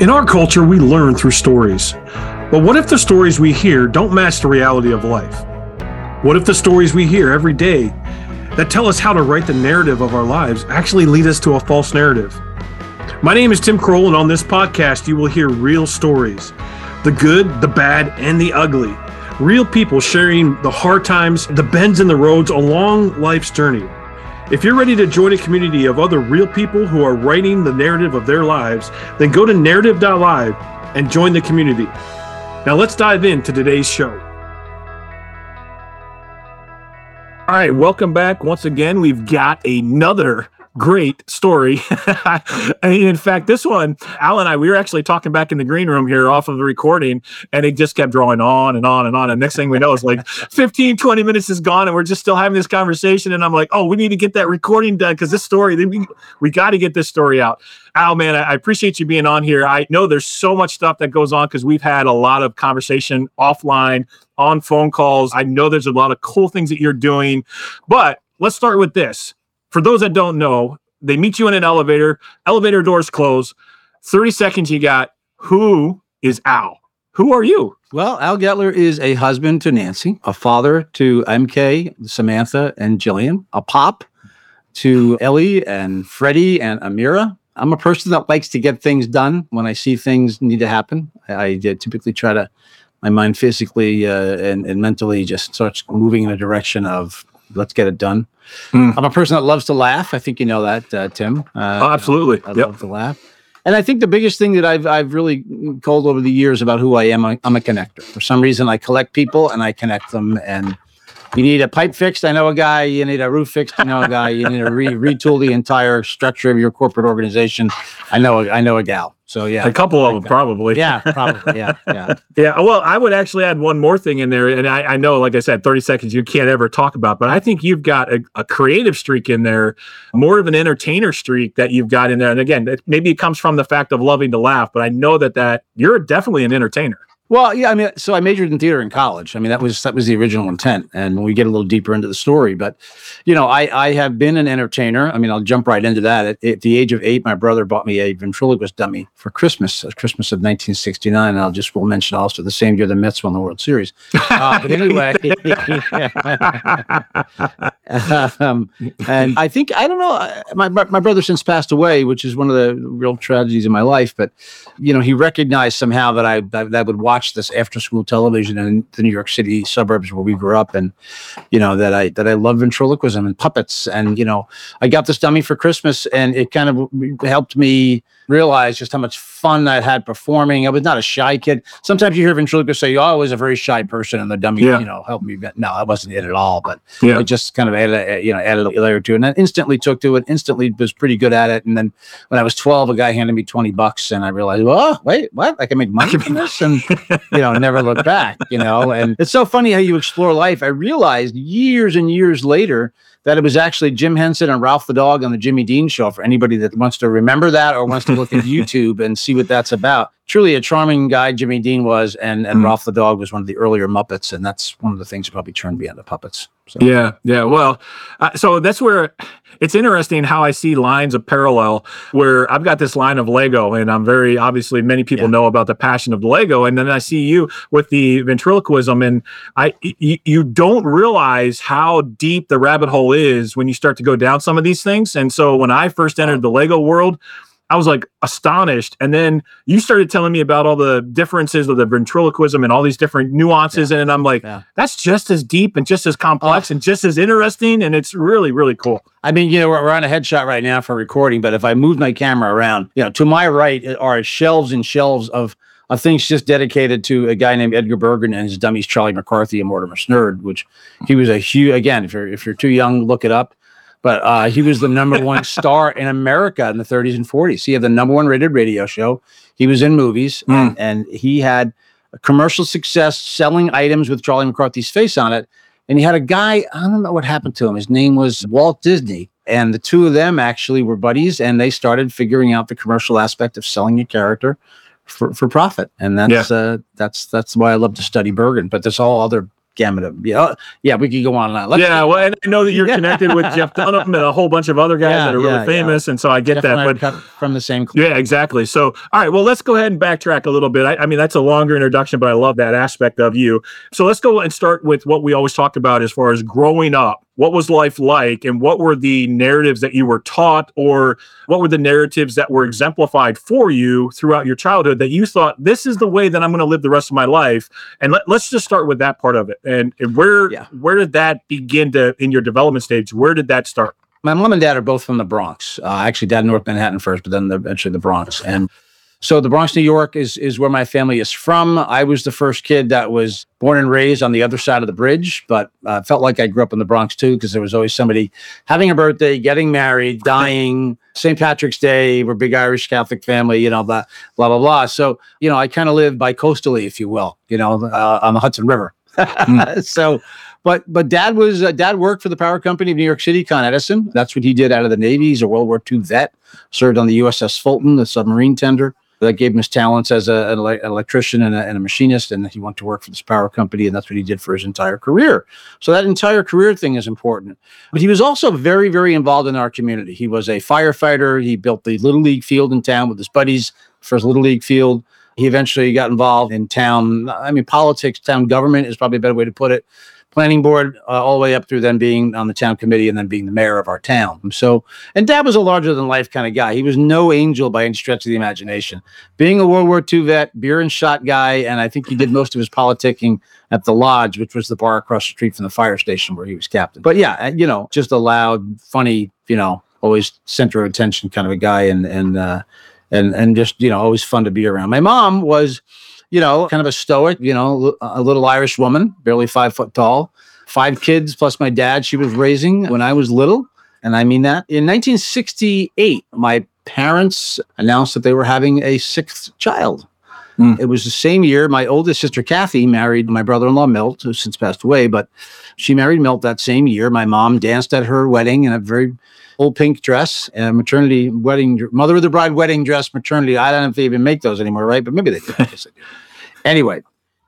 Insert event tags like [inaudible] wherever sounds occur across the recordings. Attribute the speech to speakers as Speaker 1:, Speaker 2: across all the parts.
Speaker 1: In our culture, we learn through stories. But what if the stories we hear don't match the reality of life? What if the stories we hear every day that tell us how to write the narrative of our lives actually lead us to a false narrative? My name is Tim Kroll, and on this podcast, you will hear real stories the good, the bad, and the ugly. Real people sharing the hard times, the bends in the roads along life's journey. If you're ready to join a community of other real people who are writing the narrative of their lives, then go to narrative.live and join the community. Now let's dive into today's show. All right, welcome back. Once again, we've got another great story. [laughs] in fact, this one, Al and I, we were actually talking back in the green room here off of the recording, and it just kept drawing on and on and on. And next thing we know, it's like [laughs] 15, 20 minutes is gone, and we're just still having this conversation. And I'm like, oh, we need to get that recording done because this story, we, we got to get this story out. Al, man, I appreciate you being on here. I know there's so much stuff that goes on because we've had a lot of conversation offline, on phone calls. I know there's a lot of cool things that you're doing, but let's start with this for those that don't know, they meet you in an elevator, elevator doors close. 30 seconds you got. Who is Al? Who are you?
Speaker 2: Well, Al Getler is a husband to Nancy, a father to MK, Samantha, and Jillian, a pop to Ellie and Freddie and Amira. I'm a person that likes to get things done when I see things need to happen. I, I typically try to, my mind physically uh, and, and mentally just starts moving in a direction of let's get it done. Mm. I'm a person that loves to laugh. I think you know that, uh, Tim.
Speaker 1: Uh, oh, absolutely.
Speaker 2: I yep. love to laugh. And I think the biggest thing that I've I've really told over the years about who I am, I, I'm a connector. For some reason, I collect people and I connect them. And you need a pipe fixed, I know a guy. You need a roof fixed, I know a guy. You need to re- retool the entire structure of your corporate organization. I know a, I know a gal. So yeah,
Speaker 1: a couple of them probably.
Speaker 2: Yeah, probably. Yeah, yeah, [laughs]
Speaker 1: yeah. Well, I would actually add one more thing in there, and I, I, know, like I said, thirty seconds you can't ever talk about, but I think you've got a, a, creative streak in there, more of an entertainer streak that you've got in there. And again, maybe it comes from the fact of loving to laugh, but I know that that you're definitely an entertainer.
Speaker 2: Well, yeah, I mean, so I majored in theater in college. I mean, that was that was the original intent. And we get a little deeper into the story, but you know, I I have been an entertainer. I mean, I'll jump right into that. At, at the age of eight, my brother bought me a ventriloquist dummy for Christmas, Christmas of 1969. And I'll just will mention also the same year the Mets won the World Series. Uh, but anyway, [laughs] [laughs] um, and I think I don't know. Uh, my my brother since passed away, which is one of the real tragedies in my life. But you know, he recognized somehow that I that, that would watch this after school television in the New York City suburbs where we grew up, and you know that I that I love ventriloquism and puppets, and you know I got this dummy for Christmas, and it kind of helped me realize just how much fun I had performing. I was not a shy kid. Sometimes you hear ventriloquists say, "Oh, I was a very shy person," and the dummy, yeah. you know, helped me. No, I wasn't it at all. But yeah. it just kind of added, you know, added a layer to it, and then instantly took to it. Instantly was pretty good at it. And then when I was twelve, a guy handed me twenty bucks, and I realized, oh, wait, what? I can make money from this, and [laughs] you know, never look back. You know, and it's so funny how you explore life. I realized years and years later that it was actually Jim Henson and Ralph the dog on the Jimmy Dean show for anybody that wants to remember that or wants to look at [laughs] YouTube and see what that's about. Truly a charming guy, Jimmy Dean was, and, and mm. Ralph the dog was one of the earlier Muppets. And that's one of the things that probably turned me into puppets.
Speaker 1: So. Yeah, yeah. Well, uh, so that's where it's interesting how I see lines of parallel where I've got this line of Lego, and I'm very obviously many people yeah. know about the passion of the Lego, and then I see you with the ventriloquism, and I you, you don't realize how deep the rabbit hole is when you start to go down some of these things. And so when I first entered the Lego world, I was like astonished. And then you started telling me about all the differences of the ventriloquism and all these different nuances. Yeah. And I'm like, yeah. that's just as deep and just as complex oh. and just as interesting. And it's really, really cool.
Speaker 2: I mean, you know, we're, we're on a headshot right now for recording, but if I move my camera around, you know, to my right are shelves and shelves of of things just dedicated to a guy named Edgar Bergen and his dummies Charlie McCarthy and Mortimer Snerd, which he was a huge again, if you're if you're too young, look it up but uh, he was the number [laughs] one star in America in the 30s and 40s. He had the number one rated radio show. He was in movies, mm. and, and, he had commercial success selling items with Charlie McCarthy's face on it. And he had a guy, I don't know what happened to him. His name was Walt Disney. And the two of them actually were buddies, and they started figuring out the commercial aspect of selling a character for, for profit. And that's yeah. uh, that's that's why I love to study Bergen. But there's all other gamut of yeah, oh, yeah. We could go on and on. Let's,
Speaker 1: yeah, well, and I know that you're [laughs] connected with Jeff Dunham and a whole bunch of other guys
Speaker 2: Yeah,
Speaker 1: that are really
Speaker 2: yeah,
Speaker 1: famous, and so I get
Speaker 2: Jeff
Speaker 1: that. But
Speaker 2: from the same.
Speaker 1: Yeah, exactly. So, all right, well, let's go ahead and backtrack a little bit. I, I mean, that's a longer introduction, but I love that aspect of you. So, let's go and start with what we always talk about as far as growing up. What was life like, and what were the narratives that you were taught, or what were the narratives that were exemplified for you throughout your childhood that you thought this is the way that I'm going to live the rest of my life? And let, let's just start with that part of it. And, and where
Speaker 2: Yeah.
Speaker 1: where did that begin to in your development stage? Where did that start?
Speaker 2: my mom and dad are both from the Bronx. Uh, actually, dad in North Manhattan first, but then the, eventually the Bronx. And so the Bronx, New York is is where my family is from. I was the first kid that was born and raised on the other side of the bridge, but uh, felt like I grew up in the Bronx too because there was always somebody having a birthday, getting married, dying. St. Patrick's Day, we're a big Irish Catholic family, you know, blah blah blah blah. So you know, I kind of live by coastally, if you will, you know, uh, on the Hudson River. [laughs] so but but dad was uh, dad worked for the power company of New York City, Con Edison. That's what he did out of the Navy. He's a World War II vet. Served on the USS Fulton, the submarine tender. That gave him his talents as a, an ele- electrician and a, and a machinist, and he went to work for this power company, and that's what he did for his entire career. So that entire career thing is important. But he was also very, very involved in our community. He was a firefighter. He built the little league field in town with his buddies for his little league field. He eventually got involved in town. I mean, politics, town government is probably a better way to put it planning board uh, all the way up through then being on the town committee and then being the mayor of our town. So, and Dad was a larger than life kind of guy. He was no angel by any stretch of the imagination. Being a World War II vet, beer and shot guy, and I think he did most of his politicking at the lodge, which was the bar across the street from the fire station where he was captain. But yeah, you know, just a loud, funny, you know, always center of attention kind of a guy, and and uh, and and just you know, always fun to be around. My mom was you know, kind of a stoic, you know, a little Irish woman, barely five foot tall, five kids plus my dad she was raising when I was little. And I mean that. In 1968, my parents announced that they were having a sixth child.
Speaker 1: Hmm.
Speaker 2: It was the same year my oldest sister Kathy married my brother-in-law Milt, who's since passed away, but she married Milt that same year. My mom danced at her wedding in a very old pink dress, and maternity wedding, mother of the bride wedding dress, maternity. I don't know if they even make those anymore, right? But maybe they do. I guess they do. [laughs] Anyway,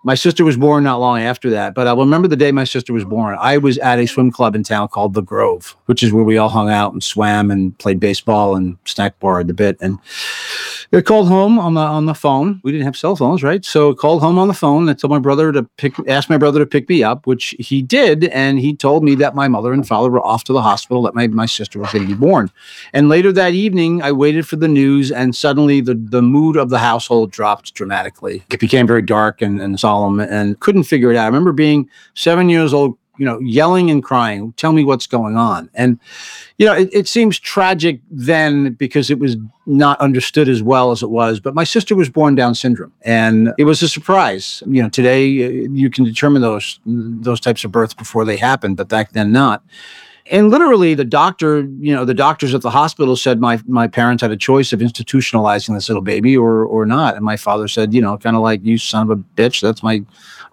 Speaker 2: my sister was born not long after that, but I remember the day my sister was born. I was at a swim club in town called The Grove, which is where we all hung out and swam and played baseball and snack bar the bit. And they called home on the on the phone. We didn't have cell phones, right? So called home on the phone and told my brother to pick, asked my brother to pick me up, which he did, and he told me that my mother and father were off to the hospital, that my my sister was going to be born. And later that evening, I waited for the news, and suddenly the the mood of the household dropped dramatically. It became very dark and, and solemn, and couldn't figure it out. I remember being seven years old, you know, yelling and crying, "Tell me what's going on!" And you know, it, it seems tragic then because it was not understood as well as it was. But my sister was born Down syndrome, and it was a surprise. You know, today uh, you can determine those those types of births before they happen, but back then not. And literally, the doctor, you know, the doctors at the hospital said my my parents had a choice of institutionalizing this little baby or or not. And my father said, you know, kind of like you son of a bitch, that's my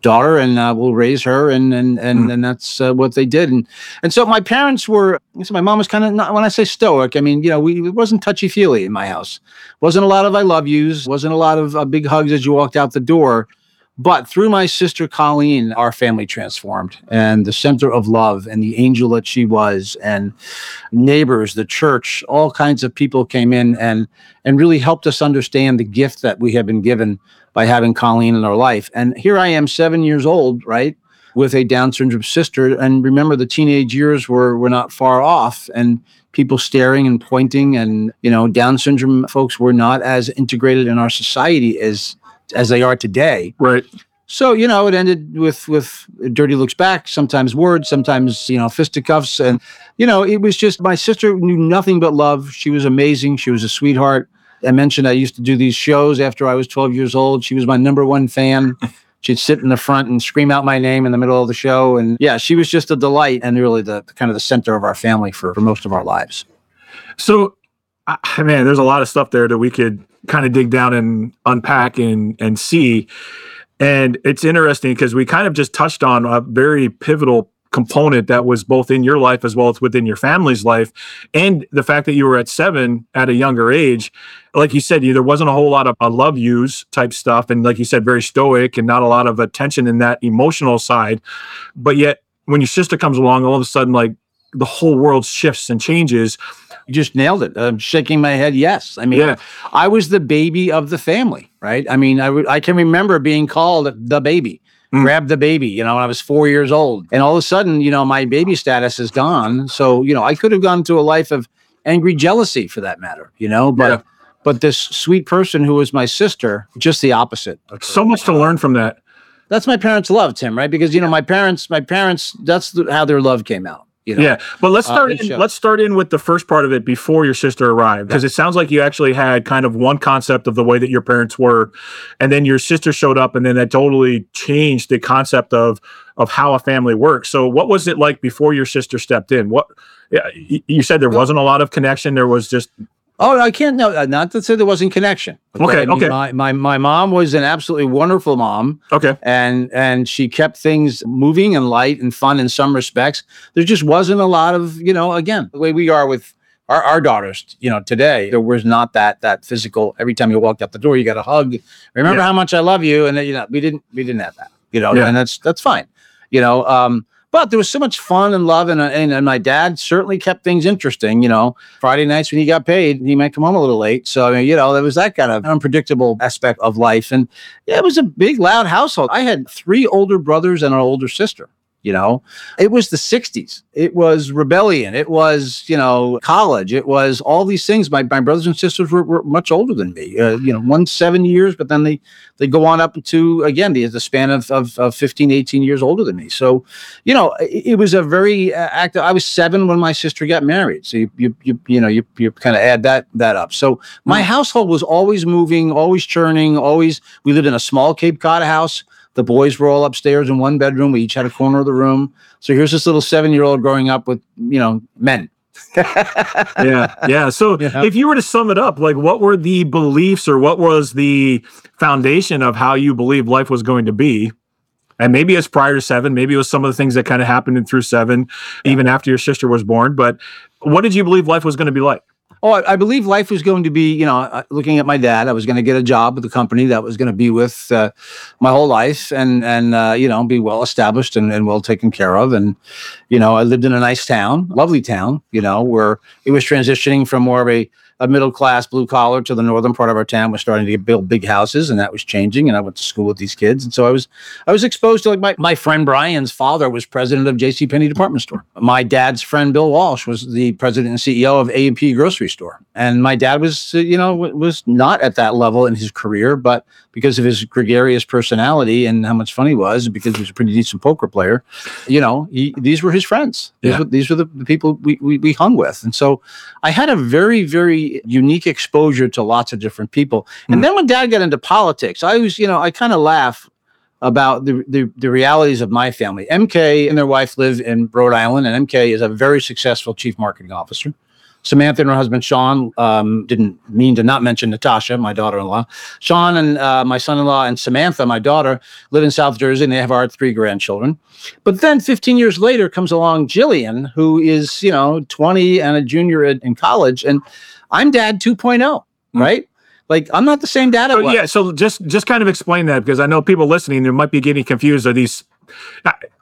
Speaker 2: daughter, and uh, we'll raise her, and and and,
Speaker 1: Mm.
Speaker 2: and that's uh, what they did. And and so my parents were. So my mom was kind of not. When I say stoic, I mean you know we it wasn't touchy feely in my house. wasn't a lot of I love yous. wasn't a lot of uh, big hugs as you walked out the door. But through my sister Colleen, our family transformed, and the center of love, and the angel that she was, and neighbors, the church, all kinds of people came in and and really helped us understand the gift that we had been given by having Colleen in our life. And here I am, seven years old, right, with a Down syndrome sister. And remember, the teenage years were were not far off, and people staring and pointing, and you know, Down syndrome folks were not as integrated in our society as as they are today.
Speaker 1: Right.
Speaker 2: So you know, it ended with with dirty looks back. Sometimes words, sometimes you know fisticuffs, and you know, it was just my sister knew nothing but love. She was amazing. She was a sweetheart. I mentioned I used to do these shows after I was 12 years old. She was my number one fan. [laughs] She'd sit in the front and scream out my name in the middle of the show, and yeah, she was just a delight and really the kind of the center of our family for for most of our lives.
Speaker 1: So, I man, there's a lot of stuff there that we could kind of dig down and unpack and and see. And it's interesting because we kind of just touched on a very pivotal component that was both in your life as well as within your family's life and the fact that you were at seven at a younger age like you said you, there wasn't a whole lot of I love yous type stuff and like you said very stoic and not a lot of attention in that emotional side but yet when your sister comes along all of a sudden like the whole world shifts and changes
Speaker 2: you just nailed it. I'm shaking my head. Yes. I mean,
Speaker 1: Yeah.
Speaker 2: I was the baby of the family, right? I mean, I I can remember being called the baby.
Speaker 1: Mm.
Speaker 2: Grab the baby, you know, when I was four years old. And all of a sudden, you know, my baby status is gone. So, you know, I could have gone to a life of angry jealousy for that matter, you know, but
Speaker 1: Yeah.
Speaker 2: but this sweet person who was my sister, just the opposite.
Speaker 1: so much to learn from that
Speaker 2: That's my parents' love, Tim, right? Because you know, my parents, my parents, that's the, how their love came out. You know?
Speaker 1: Yeah, but let's
Speaker 2: Uh,
Speaker 1: start.
Speaker 2: it
Speaker 1: in, let's start in with the first part of it before your sister arrived, because it sounds like you actually had kind of one concept of the way that your parents were, and then your sister showed up, and then that totally changed the concept of of how a family works. So, what was it like before your sister stepped in? What yeah, you said there wasn't a lot of connection. There was just
Speaker 2: Oh, I can't know. uh, Not to say there wasn't connection.
Speaker 1: Okay,
Speaker 2: I mean,
Speaker 1: okay.
Speaker 2: My, my my mom was an absolutely wonderful mom,
Speaker 1: okay.
Speaker 2: and and she kept things moving and light and fun in some respects. There just wasn't a lot of you know. Again, the way we are with our, our daughters, you know, today there was not that that physical. Every time you walked out the door, you got a hug. Remember
Speaker 1: Yeah.
Speaker 2: how much I love you, and then, you know we didn't we didn't have that. You know,
Speaker 1: Yeah.
Speaker 2: and that's that's fine. You know, um, but there was so much fun and love, and, uh, and and my dad certainly kept things interesting. You know, Friday nights when he got paid, he might come home a little late. So I mean, you know, there was that kind of unpredictable aspect of life, and yeah, it was a big, loud household. I had three older brothers and an older sister. You know, it was the 60s. It was rebellion. It was, you know, college. It was all these things. My, my brothers and sisters were, were much older than me. Uh, you know, one seven years, but then they they go on up to, again, the, the span of, of, of 15, 18 years older than me. So, you know, it, it was a very uh, active. I was seven when my sister got married. So you, you, you, you know, you, you kind of add that, that up. So my household was always moving, always churning, always, we lived in a small Cape Cod house. The boys were all upstairs in one bedroom. We each had a corner of the room. So here's this little seven year old growing up with, you know, men. [laughs]
Speaker 1: yeah yeah so [laughs]
Speaker 2: know?
Speaker 1: if you were to sum it up like what were the beliefs or what was the foundation of how you believed life was going to be and maybe it's prior to seven maybe it was some of the things that kind of happened in through seven even after your sister was born but what did you believe life was going to be like
Speaker 2: Oh, I, I believe life was going to be, you know, uh, looking at my dad, I was going to get a job with a company that was going to be with uh, my whole life and, and uh, you know, be well established and, and well taken care of. And, you know, I lived in a nice town, lovely town, you know, where it was transitioning from more of a, a middle class blue collar to the northern part of our town was starting to build big houses and that was changing and I went to school with these kids and so I was I was exposed to like my, my friend Brian's father was president of JC Penney department store. My dad's friend Bill Walsh was the president and CEO of A&P grocery store. And my dad was uh, you know was not at that level in his career but because of his gregarious personality and how much fun he was and because he was a pretty decent poker player, you know, he, these were his friends. These,
Speaker 1: Yeah.
Speaker 2: were, these were the, the people we, we, we hung with. And so I had a very, very unique exposure to lots of different people.
Speaker 1: Mm.
Speaker 2: And then when dad got into politics, I was, you know, I kind of laugh about the, the the realities of my family. MK and their wife live in Rhode Island, and MK is a very successful chief marketing officer. Samantha and her husband Sean um, didn't mean to not mention Natasha, my daughter-in-law. Sean and uh, my son-in-law and Samantha, my daughter, live in South Jersey, and they have our three grandchildren. But then 15 years later comes along Jillian, who is, you know, 20 and a junior in, in college. And I'm dad 2.0,
Speaker 1: Mm.
Speaker 2: right? Like I'm not the same dad I
Speaker 1: so,
Speaker 2: was.
Speaker 1: yeah so just just kind of explain that because i know people listening they might be getting confused are these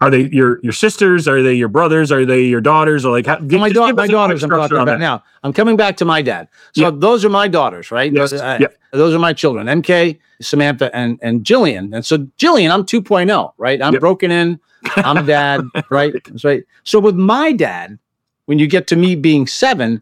Speaker 1: are they your your sisters are they your brothers are they your daughters or like how,
Speaker 2: my, da- my
Speaker 1: us a quick
Speaker 2: daughters I'm talking about now. I'm coming back to my dad. So
Speaker 1: Yeah.
Speaker 2: those are my daughters, right?
Speaker 1: Yes.
Speaker 2: Those, uh,
Speaker 1: Yep.
Speaker 2: those are my children, MK, Samantha, and and Jillian. And so Jillian, I'm 2.0, right? I'm
Speaker 1: Yep.
Speaker 2: broken in. I'm dad, [laughs] right? That's right. So with my dad, when you get to me being seven,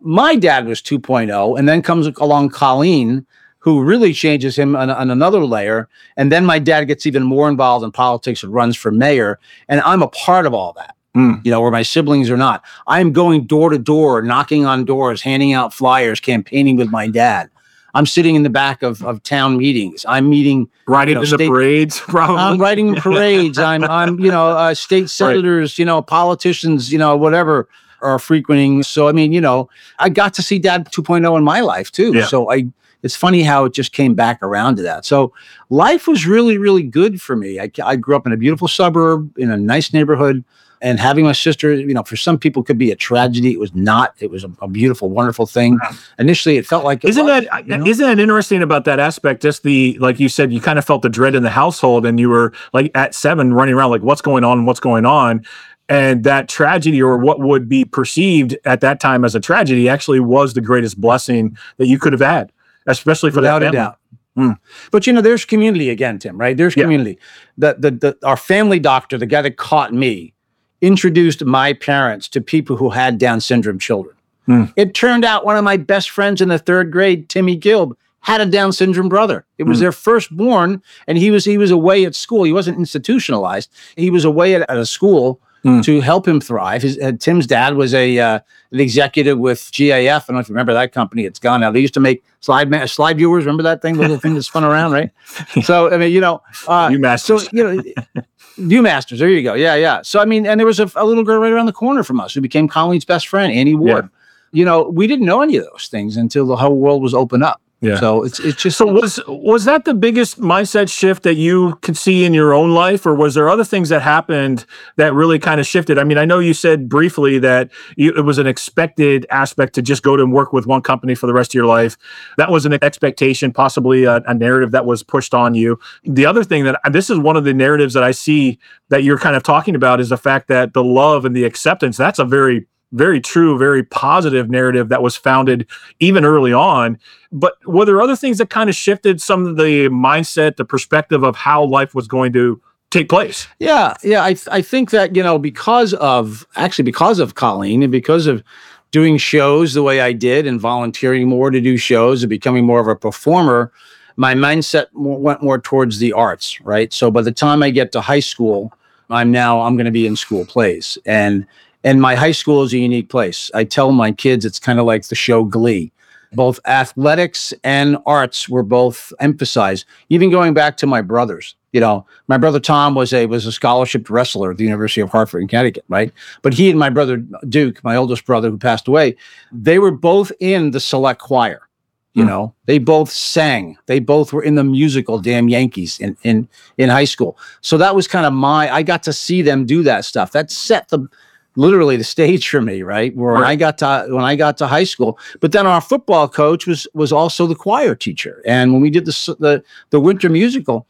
Speaker 2: my dad was 2.0, and then comes along Colleen, who really changes him on, on another layer. And then my dad gets even more involved in politics and runs for mayor. And I'm a part of all that
Speaker 1: Mm.
Speaker 2: you know, where my siblings are not. I'm going door to door, knocking on doors, handing out flyers, campaigning with my dad. I'm sitting in the back of, of town meetings. I'm meeting,
Speaker 1: riding
Speaker 2: You know,
Speaker 1: in the parades [laughs] probably
Speaker 2: I'm writing [laughs] in parades. I'm, I'm, you know, uh, state senators, you know, politicians, you know, whatever are frequenting. So, I mean, you know, I got to see dad 2.0 in my life too.
Speaker 1: Yeah.
Speaker 2: So I, it's funny how it just came back around to that. So life was really, really good for me. I, I grew up in a beautiful suburb in a nice neighborhood. And having my sister, you know, for some people could be a tragedy. It was not. It was a, a beautiful, wonderful thing. Initially, it felt like.
Speaker 1: Isn't
Speaker 2: was,
Speaker 1: that you know? isn't that interesting about that aspect? Just the like you said, you kind of felt the dread in the household, and you were like at seven running around like, what's going on? What's going on? And that tragedy, or what would be perceived at that time as a tragedy, actually was the greatest blessing that you could have had, especially for
Speaker 2: Without
Speaker 1: that
Speaker 2: family. a doubt. Mm. But you know, there's community again, Tim. Right? There's community. Yeah. The, the the our family doctor, the guy that caught me, introduced my parents to people who had Down syndrome children. Mm. It turned out one of my best friends in the third grade, Timmy Gilb, had a Down syndrome brother. It was mm. their firstborn, and he was he was away at school. He wasn't institutionalized. He was away at, at a school mm. to help him thrive. His, uh, Tim's dad was a uh, an executive with GAF. I don't know if you remember that company. It's gone now. They used to make slide ma- slide viewers. Remember that thing, the little thing that spun around, right? [laughs] So I mean, you know, uh,
Speaker 1: Viewmasters.
Speaker 2: So you know. New Masters, there you go. Yeah, yeah. So I mean, and there was a, a, little girl right around the corner from us who became Colleen's best friend, Annie Ward. Yeah. You know, we didn't know any of those things until the whole world was open up. Yeah. So it's it's just
Speaker 1: so was was that the biggest mindset shift that you could see in your own life, or was there other things that happened that really kind of shifted? I mean, I know you said briefly that you, it was an expected aspect to just go to and work with one company for the rest of your life. That was an expectation, possibly a, a narrative that was pushed on you. The other thing that this is one of the narratives that I see that you're kind of talking about is the fact that the love and the acceptance. That's a very very true, very positive narrative that was founded even early on. But were there other things that kind of shifted some of the mindset, the perspective of how life was going to take place?
Speaker 2: Yeah, yeah. I th- I think that you know because of actually because of Colleen and because of doing shows the way I did and volunteering more to do shows and becoming more of a performer, my mindset went more towards the arts. Right. So by the time I get to high school, I'm now I'm going to be in school plays and and my high school is a unique place. I tell my kids it's kind of like the show Glee. Both athletics and arts were both emphasized. Even going back to my brothers, you know, my brother Tom was a was a scholarship wrestler at the University of Hartford in Connecticut, right? But he and my brother Duke, my oldest brother who passed away, they were both in the select choir. You mm. know, they both sang. They both were in the musical Damn Yankees in in in high school. So that was kind of my. I got to see them do that stuff. That set the literally the stage for me, right? Where right. I got to when I got to high school. But then our football coach was was also the choir teacher, and when we did the the, the winter musical,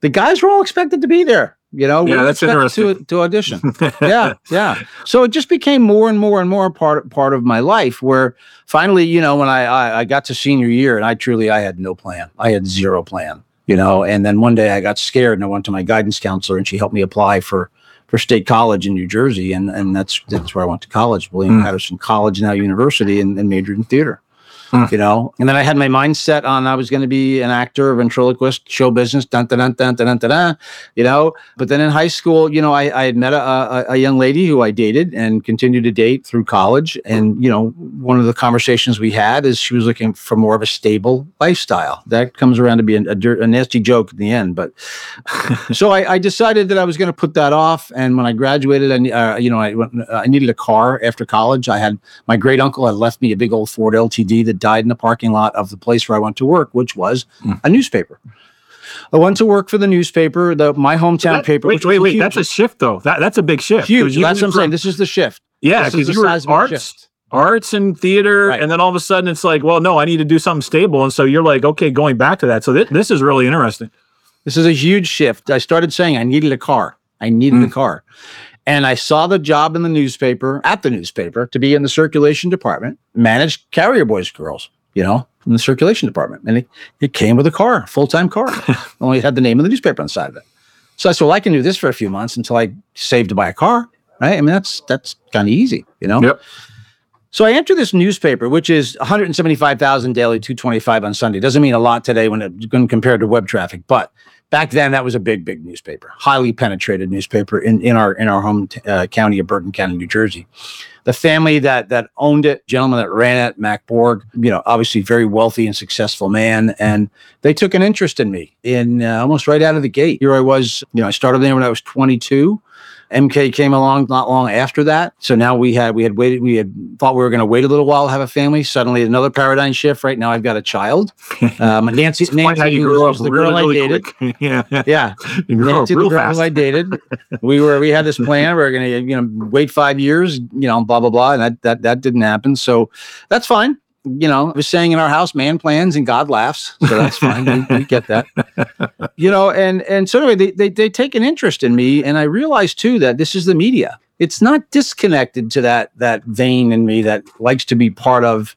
Speaker 2: the guys were all expected to be there. You know,
Speaker 1: yeah, that's interesting.
Speaker 2: To, to audition. [laughs] yeah, yeah. So it just became more and more and more part part of my life. Where finally, you know, when I, I I got to senior year, and I truly I had no plan. I had zero plan. You know, and then one day I got scared and I went to my guidance counselor, and she helped me apply for for State College in New Jersey, and and that's that's where I went to college, William mm. Paterson College, now university, and, and majored in theater. Mm. You know, and then I had my mindset on I was going to be an actor, ventriloquist, show business, dun dun dun dun dun dun dun. You know, but then in high school, you know, I, I had met a, a, a young lady who I dated and continued to date through college. And you know, one of the conversations we had is she was looking for more of a stable lifestyle. That comes around to be a, a, a nasty joke in the end, but [laughs] so I, I, decided that I was going to put that off. And when I graduated, and uh, you know, I went, uh, I needed a car after college. I had my great uncle had left me a big old Ford LTD that died in the parking lot of the place where I went to work, which was mm. a newspaper. I went to work for the newspaper, the my hometown
Speaker 1: that,
Speaker 2: paper.
Speaker 1: Wait, wait, wait. Huge. That's a shift, though. That that's a big shift.
Speaker 2: Huge. That's what I'm saying. This is the shift.
Speaker 1: Yeah, because you were arts, shift. arts and theater, right. and then all of a sudden it's like, well, no, I need to do something stable, and so you're like, okay, going back to that. So th- this is really interesting.
Speaker 2: This is a huge shift. I started saying I needed a car. I needed mm. a car. And I saw the job in the newspaper, at the newspaper, to be in the circulation department, manage carrier boys girls you know, in the circulation department. And it, it came with a car, full time car. [laughs] Only had the name of the newspaper on the side of it. So I said, well, I can do this for a few months until I save to buy a car. Right. I mean, that's that's kind of easy, you know?
Speaker 1: Yep.
Speaker 2: So I enter this newspaper, which is 175,000 daily, 225 on Sunday. Doesn't mean a lot today when, it, when compared to web traffic, but back then that was a big, big newspaper, highly penetrated newspaper in, in our in our home t- uh, county of Bergen County, New Jersey the family that that owned it, gentleman that ran it, Mac Borg, you know, obviously very wealthy and successful man, and they took an interest in me in uh, almost right out of the gate. Here I was, you know, I started there when I was 22. MK came along not long after that. So now we had we had waited we had thought we were going to wait a little while have a family. Suddenly another paradigm shift. Right now I've got a child. Um, [laughs] Nancy, Nancy
Speaker 1: how you
Speaker 2: was
Speaker 1: up
Speaker 2: the
Speaker 1: really,
Speaker 2: girl I dated. [laughs]
Speaker 1: yeah, yeah. You grow up
Speaker 2: Nancy, the girl
Speaker 1: fast.
Speaker 2: I dated. We were we had this plan. We were going to you know wait five years. You know blah blah blah, and that that that didn't happen. So that's fine. You know, I was saying in our house, man plans and God laughs. So that's fine. we, we get that. [laughs] You know, and and so anyway, they, they they take an interest in me, and I realize too that this is the media. It's not disconnected to that that vein in me that likes to be part of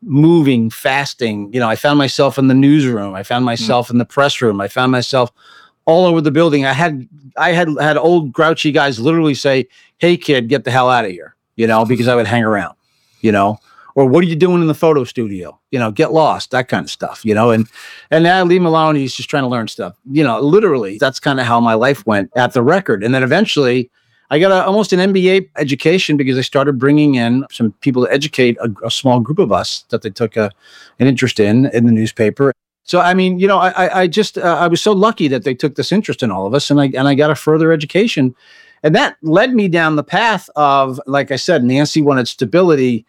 Speaker 2: moving, fasting. You know, I found myself in the newsroom. I found mm. myself in the press room. I found myself all over the building. I had I had had old grouchy guys literally say, "Hey kid, get the hell out of here," you know, because I would hang around, you know, or what are you doing in the photo studio? You know, get lost, that kind of stuff, you know, and and now him alone. He's just trying to learn stuff, you know. Literally, that's kind of how my life went at the record, and then eventually. I got a, almost an MBA education because I started bringing in some people to educate a, a small group of us that they took a, an interest in in the newspaper. So I mean, you know, I I- I just uh, I was so lucky that they took this interest in all of us, and I and I got a further education, and that led me down the path of, like I said, Nancy wanted stability.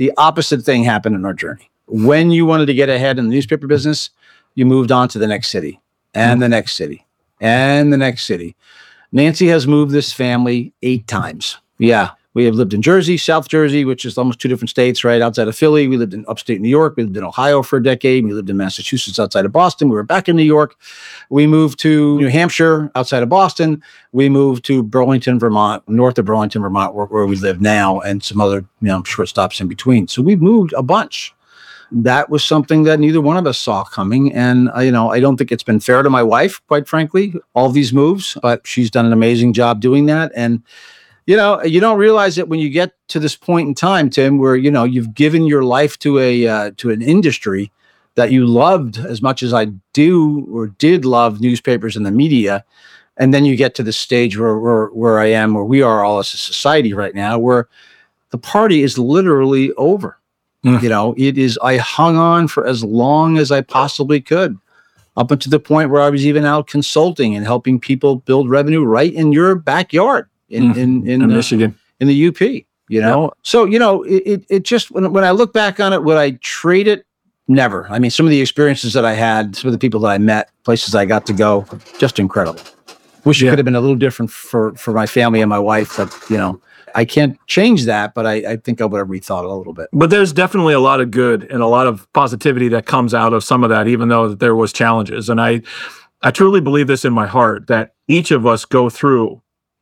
Speaker 2: The opposite thing happened in our journey. When you wanted to get ahead in the newspaper business, you moved on to the next city, and the next city, and the next city. Nancy has moved this family eight times. Yeah. We have lived in Jersey, South Jersey, which is almost two different states, right outside of Philly. We lived in upstate New York. We lived in Ohio for a decade. We lived in Massachusetts outside of Boston. We were back in New York. We moved to New Hampshire outside of Boston. We moved to Burlington, Vermont, north of Burlington, Vermont, where, where we live now, and some other you know short stops in between. So we've moved a bunch. That was something that neither one of us saw coming, and uh, you know I don't think it's been fair to my wife, quite frankly, all these moves. But she's done an amazing job doing that, and you know you don't realize it when you get to this point in time tim where you know you've given your life to a uh, to an industry that you loved as much as i do or did love newspapers and the media and then you get to the stage where where, where i am where we are all as a society right now where the party is literally over
Speaker 1: Mm.
Speaker 2: you know it is i hung on for as long as i possibly could up until the point where i was even out consulting and helping people build revenue right in your backyard in
Speaker 1: Mm.
Speaker 2: in in,
Speaker 1: in
Speaker 2: uh,
Speaker 1: Michigan.
Speaker 2: in the UP, you know? So, you know, it, it, it just, when, when I look back on it, would I trade it? Never. I mean, some of the experiences that I had, some of the people that I met, places I got to go, just incredible. Wish it
Speaker 1: Yeah.
Speaker 2: could have been a little different for, for my family and my wife, but, you know, I can't change that, but I, I think I would have rethought it a little bit.
Speaker 1: But there's definitely a lot of good and a lot of positivity that comes out of some of that, even though there was challenges. And I, I truly believe this in my heart that each of us go through,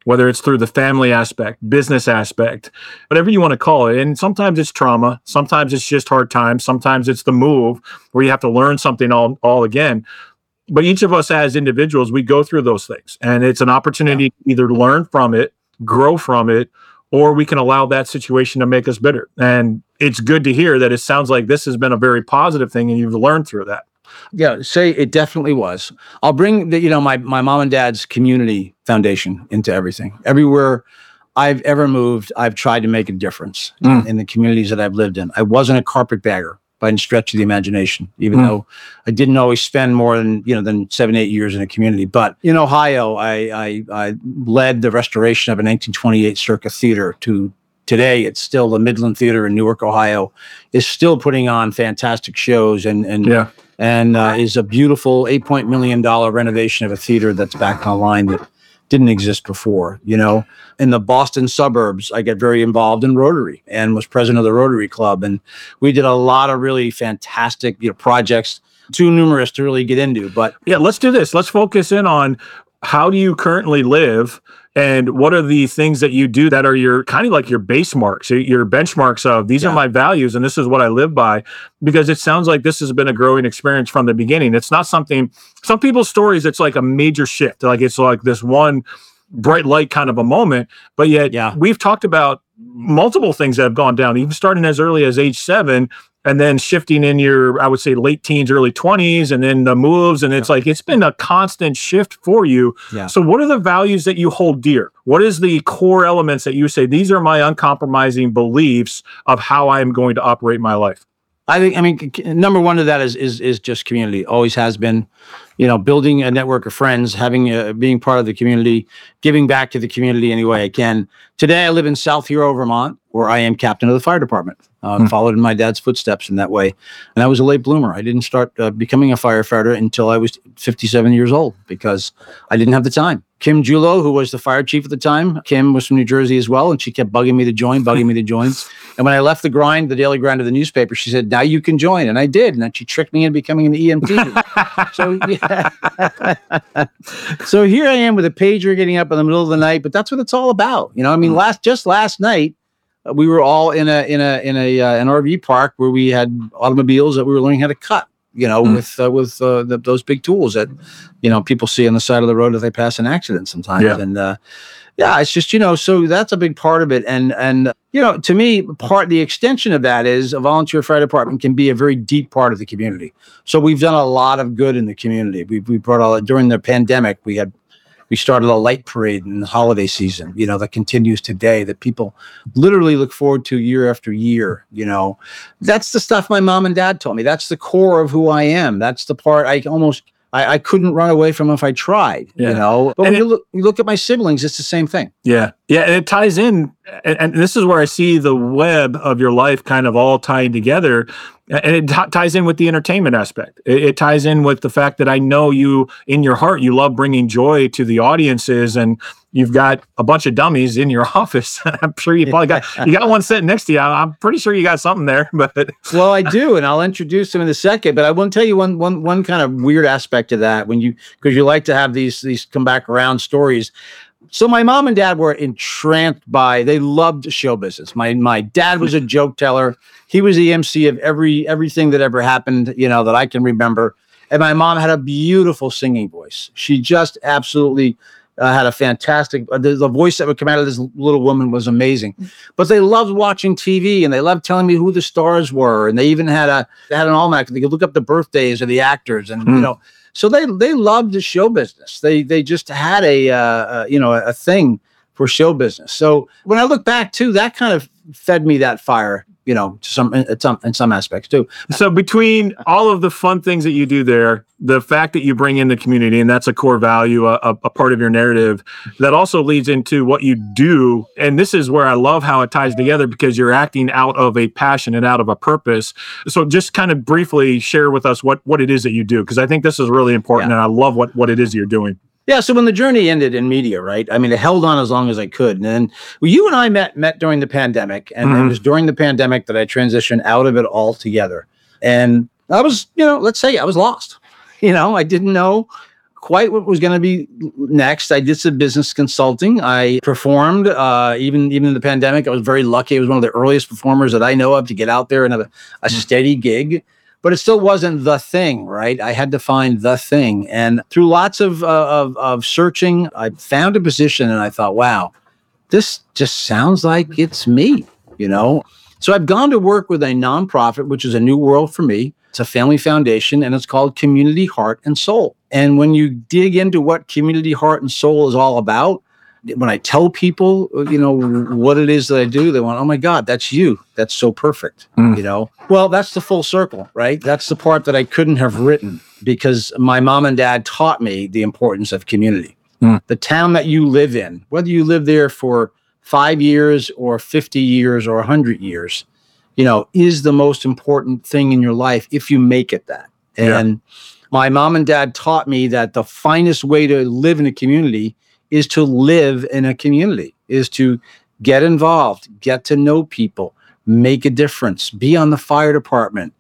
Speaker 1: whether it's through the family aspect, business aspect, whatever you want to call it. And sometimes it's trauma, sometimes it's just hard times, sometimes it's the move where you have to learn something all all again. But each of us as individuals, we go through those things, and it's an opportunity to either learn from it, grow from it, or we can allow that situation to make us bitter. And it's good to hear that it sounds like this has been a very positive thing and you've learned through that.
Speaker 2: Yeah, say it definitely was. I'll bring the, you know, my, my mom and dad's community foundation into everything. Everywhere I've ever moved, I've tried to make a difference
Speaker 1: Mm.
Speaker 2: in the communities that I've lived in. I wasn't a carpetbagger by any stretch of the imagination, even
Speaker 1: Mm.
Speaker 2: though I didn't always spend more than, you know, than seven, eight years in a community. But in Ohio, I, I, I led the restoration of a 1928 Circa Theater to today. It's still the Midland Theater in Newark, Ohio, is still putting on fantastic shows and, and
Speaker 1: Yeah.
Speaker 2: And uh, is a beautiful eight point million dollar renovation of a theater that's back online that didn't exist before. You know, in the Boston suburbs, I get very involved in Rotary and was president of the Rotary Club, and we did a lot of really fantastic you know projects. Too numerous to really get into, but
Speaker 1: Yeah, let's do this. Let's focus in on how do you currently live and what are the things that you do that are your kind of like your base marks, your- your benchmarks of these are my values and this is what I live by because it sounds like this has been a growing experience from the beginning. It's not something some people's stories it's like a major shift. Like it's like this one bright light kind of a moment, but yet
Speaker 2: Yeah.
Speaker 1: we've talked about multiple things that have gone down, even starting as early as age 7 and then shifting in your i would say late teens early 20s and then the moves and it's like it's been a constant shift for you
Speaker 2: Yeah.
Speaker 1: so what are the values that you hold dear what is the core elements that you say these are my uncompromising beliefs of how i'm going to operate my life
Speaker 2: I think I mean number one of that is is is just community. Always has been, you know, building a network of friends, having a, being part of the community, giving back to the community any way I can. Today I live in South Hero, Vermont, where I am captain of the fire department. Uh, Followed in my dad's footsteps in that way, and I was a late bloomer. I didn't start uh, becoming a firefighter until I was 57 years old because I didn't have the time. Kim Julo, who was the fire chief at the time, Kim was from New Jersey as well, and she kept bugging me to join, bugging me to join. [laughs] And when I left the grind, the daily grind of the newspaper, she said, "Now you can join," and I did. And then she tricked me into becoming an EMT. [laughs] so, yeah. [laughs] so here I am with a pager getting up in the middle of the night. But that's what it's all about, you know. I mean, last just last night, we were all in a in a in a uh, an RV park where we had automobiles that we were learning how to cut. You know,
Speaker 1: Mm.
Speaker 2: with uh, with uh, the, those big tools that you know people see on the side of the road if they pass an accident sometimes.
Speaker 1: Yeah.
Speaker 2: And uh, yeah, it's just you know, so that's a big part of it. And and you know, to me, part the extension of that is a volunteer fire department can be a very deep part of the community. So we've done a lot of good in the community. We we brought all during the pandemic. We had we started a light parade in the holiday season. You know that continues today. That people literally look forward to year after year. You know, that's the stuff my mom and dad told me. That's the core of who I am. That's the part I almost. I, I couldn't run away from if I tried,
Speaker 1: Yeah.
Speaker 2: you know. But
Speaker 1: And
Speaker 2: when
Speaker 1: it-
Speaker 2: you look, you look at my siblings, it's the same thing.
Speaker 1: Yeah. Yeah. And it ties in. And, and this is where I see the web of your life kind of all tying together. And it t- ties in with the entertainment aspect. It, it ties in with the fact that I know you, in your heart, you love bringing joy to the audiences. And you've got a bunch of dummies in your [laughs] office. I'm sure you probably got, you got one sitting next to you. I'm pretty sure you got something there. [laughs] But
Speaker 2: Well, I do, and I'll introduce them in a second. But I to tell you one one one kind of weird aspect of that when you because you like to have these these come back around stories. So my mom and dad were entranced by they loved show business. My my dad was a joke teller. He was the MC of every everything that ever happened, you know, that I can remember. And my mom had a beautiful singing voice. She just absolutely uh, had a fantastic uh, the, the voice that would come out of this little woman was amazing but they loved watching TV and they loved telling me who the stars were. And they even had a they had an almanac. They could look up the birthdays of the actors, and you
Speaker 1: Hmm.
Speaker 2: know, so they they loved the show business. They they just had a uh, uh, you know a thing for show business. So when I look back too, that kind of fed me that fire. You know, some in some in some aspects too.
Speaker 1: So between all of the fun things that you do there, the fact that you bring in the community, and that's a core value, a, a, a part of your narrative, that also leads into what you do. And this is where I love how it ties together because you're acting out of a passion and out of a purpose. So just kind of briefly share with us what what it is that you do, because I think this is really important, and I love what what it is you're doing.
Speaker 2: Yeah, so when the journey ended in media, right? I mean, it held on as long as I could, and then well, you and I met met during the pandemic, and it
Speaker 1: Mhm.
Speaker 2: was during the pandemic that I transitioned out of it altogether. And I was, you know, let's say I was lost. [laughs] You know, I didn't know quite what was going to be next. I did some business consulting. I performed, uh, even even in the pandemic. I was very lucky. I was one of the earliest performers that I know of to get out there and have a, a steady gig but it still wasn't the thing, right? I had to find the thing, and through lots of uh, of, of searching, I found a position, and I thought, wow, this just sounds like it's me, you know. So I've gone to work with a nonprofit, which is a new world for me. It's a family foundation, and it's called Community Heart and Soul. And when you dig into what Community Heart and Soul is all about, when I tell people, you know, what it is that I do, they want, oh my God, that's you. That's so perfect.
Speaker 1: Mm.
Speaker 2: You know, well, that's the full circle, right? That's the part that I couldn't have written because my mom and dad taught me the importance of community.
Speaker 1: Mm.
Speaker 2: The town that you live in, whether you live there for five years or 50 years or 100 years, you know, is the most important thing in your life if you make it that.
Speaker 1: Yeah.
Speaker 2: And my mom and dad taught me that the finest way to live in a community is to live in a community, is to get involved, get to know people, make a difference, be on the fire department,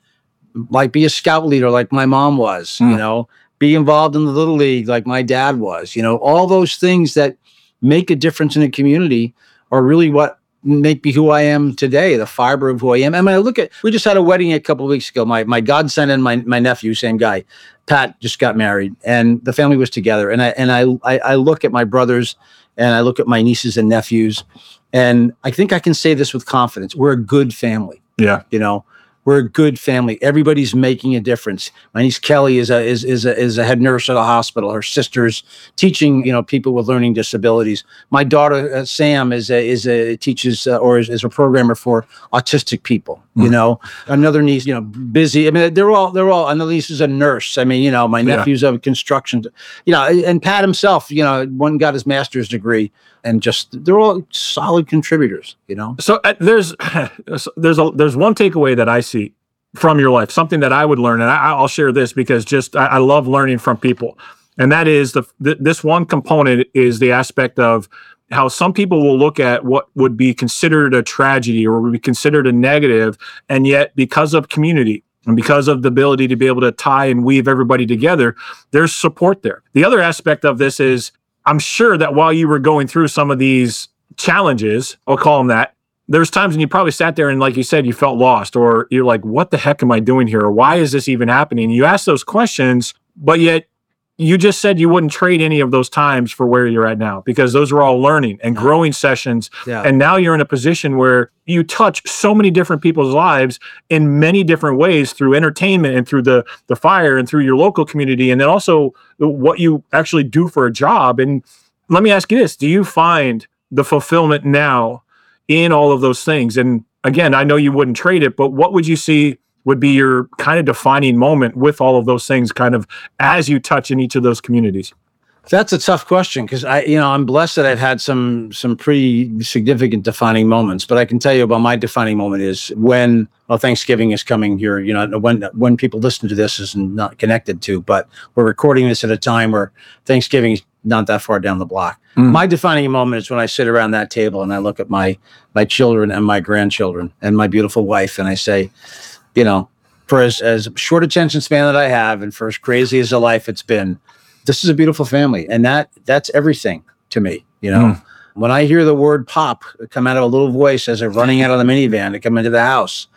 Speaker 2: like be a scout leader like my mom was,
Speaker 1: Mm.
Speaker 2: you know, be involved in the little league like my dad was, you know, all those things that make a difference in a community are really what make me who I am today, the fiber of who I am. And when I look at, we just had a wedding a couple of weeks ago. My my godson and my my nephew, same guy, Pat, just got married, and the family was together. And I and I I, I look at my brothers, and I look at my nieces and nephews, and I think I can say this with confidence: we're a good family.
Speaker 1: Yeah.
Speaker 2: You know, We're a good family. Everybody's making a difference. My niece Kelly is a is is a, is a head nurse at a hospital. Her sister's teaching you know people with learning disabilities. My daughter uh, Sam is a is a teaches uh, or is, is a programmer for autistic people. You
Speaker 1: Mm.
Speaker 2: know, another niece you know busy. I mean they're all they're all. Another niece is a nurse. I mean you know my
Speaker 1: Yeah.
Speaker 2: nephew's a construction. You know and Pat himself you know one got his master's degree and just they're all solid contributors. You know.
Speaker 1: So uh, there's [laughs] there's a there's one takeaway that I see from your life, something that I would learn, and I, I'll share this because just I, I love learning from people, and that is the th- this one component is the aspect of how some people will look at what would be considered a tragedy or would be considered a negative, and yet because of community and because of the ability to be able to tie and weave everybody together, there's support there. The other aspect of this is I'm sure that while you were going through some of these challenges, I'll call them that, there's times when you probably sat there and, like you said, you felt lost, or you're like, what the heck am I doing here? Or why is this even happening? You ask those questions, but yet you just said you wouldn't trade any of those times for where you're at now because those are all learning and growing sessions.
Speaker 2: Yeah.
Speaker 1: And now you're in a position where you touch so many different people's lives in many different ways through entertainment and through the the fire and through your local community and then also what you actually do for a job. And let me ask you this, do you find the fulfillment now in all of those things? And again, I know you wouldn't trade it, but what would you see would be your kind of defining moment with all of those things kind of as you touch in each of those communities?
Speaker 2: That's a tough question because I, you know, I'm blessed that I've had some some pretty significant defining moments. But I can tell you about my defining moment is when well, Thanksgiving is coming here. You know, when when people listen to this is not connected to, but we're recording this at a time where Thanksgiving is not that far down the block.
Speaker 1: Mm.
Speaker 2: My defining moment is when I sit around that table and I look at my my children and my grandchildren and my beautiful wife, and I say, you know, for as as short attention span that I have, and for as crazy as a life it's been this is a beautiful family and that that's everything to me you know
Speaker 1: Mm.
Speaker 2: when i hear the word pop come out of a little voice as they're running out of the minivan to come into the house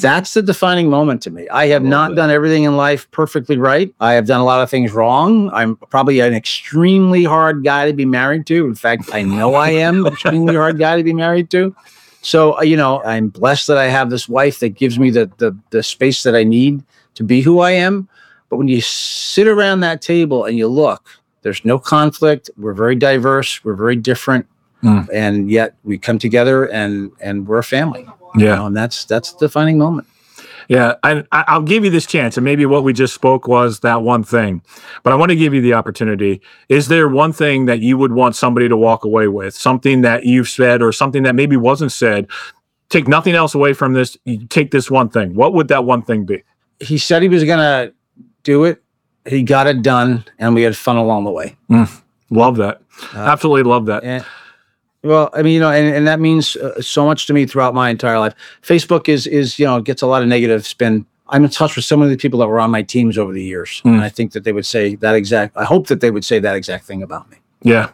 Speaker 2: that's the defining moment to me. I have
Speaker 1: love
Speaker 2: not done everything in life perfectly right. I have done a lot of things wrong. I'm probably an extremely hard guy to be married to. In fact i know i am an extremely hard guy to be married to. So uh, you know i'm blessed that i have this wife that gives me the the, the space that i need to be who i am. But when you sit around that table and you look, there's no conflict. We're very diverse. We're very different,
Speaker 1: Mm.
Speaker 2: and yet we come together and and we're a family. you
Speaker 1: Yeah.
Speaker 2: know, and that's that's the defining moment.
Speaker 1: Yeah, and I- I'll give you this chance, and maybe what we just spoke was that one thing, but I want to give you the opportunity. Is there one thing that you would want somebody to walk away with, something that you've said, or something that maybe wasn't said? Take nothing else away from this. Take this one thing. What would that one thing be?
Speaker 2: He said he was gonna do it. He got it done, and we had fun along the way.
Speaker 1: Love that.
Speaker 2: Uh,
Speaker 1: Absolutely love that.
Speaker 2: And well, I mean, you know, and, and that means uh, so much to me throughout my entire life. Facebook is is you know gets a lot of negative spin. I'm in touch with so many of the people that were on my teams over the years,
Speaker 1: Mm.
Speaker 2: and I think that they would say that exact. I hope that they would say that exact thing about me.
Speaker 1: Yeah.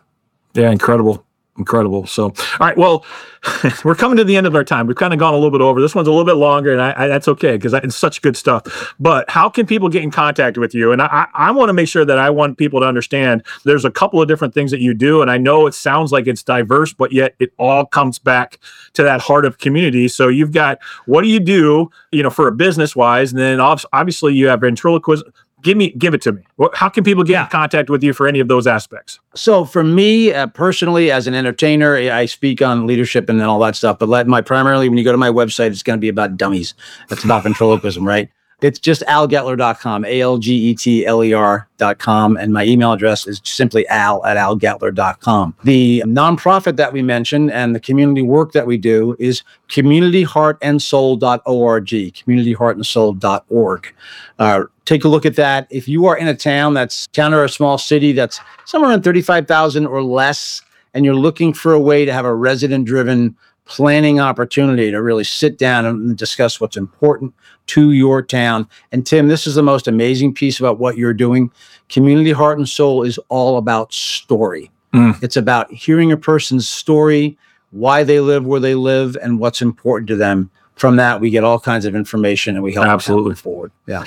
Speaker 1: Yeah. Incredible. Incredible. So, all right. Well, [laughs] we're coming to the end of our time. We've kind of gone a little bit over. This one's a little bit longer, and I, I, that's okay because it's such good stuff. But how can people get in contact with you? And I, I, want to make sure that I want people to understand there's a couple of different things that you do. And I know it sounds like it's diverse, but yet it all comes back to that heart of community. So you've got what do you do, you know, for a business wise? And then obviously you have ventriloquism. Give me, give it to me. How can people get in contact with you for any of those aspects?
Speaker 2: So for me uh, personally, as an entertainer, I speak on leadership and then all that stuff. But let my primarily, when you go to my website, it's going to be about dummies. that's about ventriloquism, right? It's just algetler.com, A L G E T L E R.com. And my email address is simply al at algetler.com. The nonprofit that we mentioned and the community work that we do is communityheartandsoul.org, communityheartandsoul.org. Uh, take a look at that. If you are in a town that's town or a small city that's somewhere around 35,000 or less, and you're looking for a way to have a resident driven planning opportunity to really sit down and discuss what's important to your town. And Tim, this is the most amazing piece about what you're doing. Community Heart and Soul is all about story.
Speaker 1: Mm.
Speaker 2: It's about hearing a person's story, why they live where they live, and what's important to them. From that, we get all kinds of information and we help
Speaker 1: Absolutely.
Speaker 2: move forward. Yeah.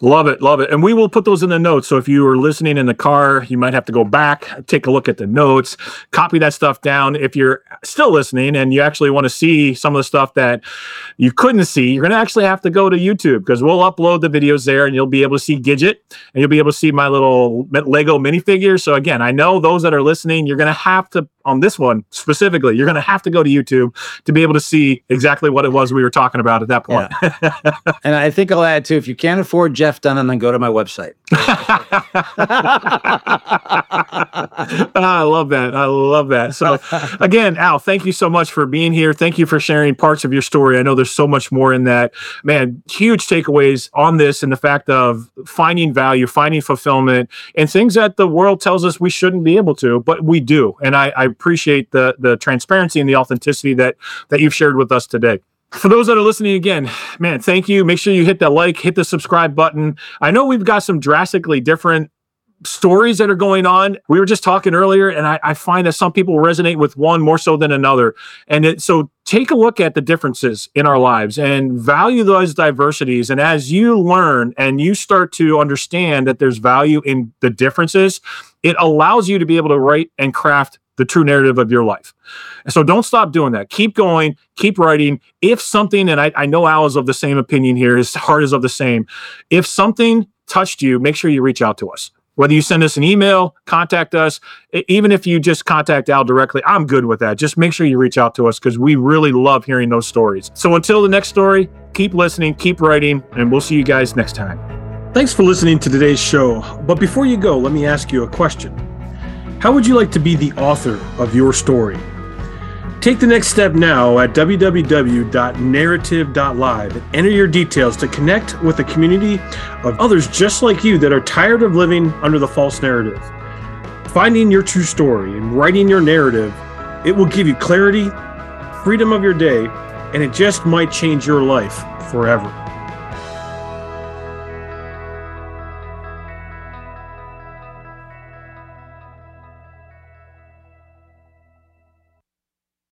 Speaker 1: Love it, love it. And we will put those in the notes. So if you are listening in the car, you might have to go back, take a look at the notes, copy that stuff down. If you're still listening and you actually want to see some of the stuff that you couldn't see, you're going to actually have to go to YouTube because we'll upload the videos there and you'll be able to see Gidget and you'll be able to see my little Lego minifigure. So again, I know those that are listening, you're going to have to on this one specifically, you're going to have to go to YouTube to be able to see exactly what it was we were talking about at that point.
Speaker 2: Yeah. and I think I'll add too, if you can't afford Jeff Dunham, then go to my website. [laughs] [laughs]
Speaker 1: I love that. I love that. So again, Al, thank you so much for being here. Thank you for sharing parts of your story. I know there's so much more in that. Man, huge takeaways on this and the fact of finding value, finding fulfillment, and things that the world tells us we shouldn't be able to, but we do. And I, I appreciate the the transparency and the authenticity that that you've shared with us today for those that are listening again, man, thank you. Make sure you hit that like, hit the subscribe button. I know we've got some drastically different stories that are going on. We were just talking earlier, and I, I find that some people resonate with one more so than another. And it, so take a look at the differences in our lives and value those diversities. And as you learn and you start to understand that there's value in the differences, it allows you to be able to write and craft the true narrative of your life. And so don't stop doing that. Keep going, keep writing. If something, and I, I know Al is of the same opinion here, his heart is of the same. If something touched you, make sure you reach out to us. Whether you send us an email, contact us, even if you just contact Al directly, I'm good with that. Just make sure you reach out to us because we really love hearing those stories. So until the next story, keep listening, keep writing, and we'll see you guys next time. Thanks for listening to today's show. But before you go, let me ask you a question. How would you like to be the author of your story? Take the next step now at www.narrative.live and enter your details to connect with a community of others just like you that are tired of living under the false narrative. Finding your true story and writing your narrative, it will give you clarity, freedom of your day, and it just might change your life forever.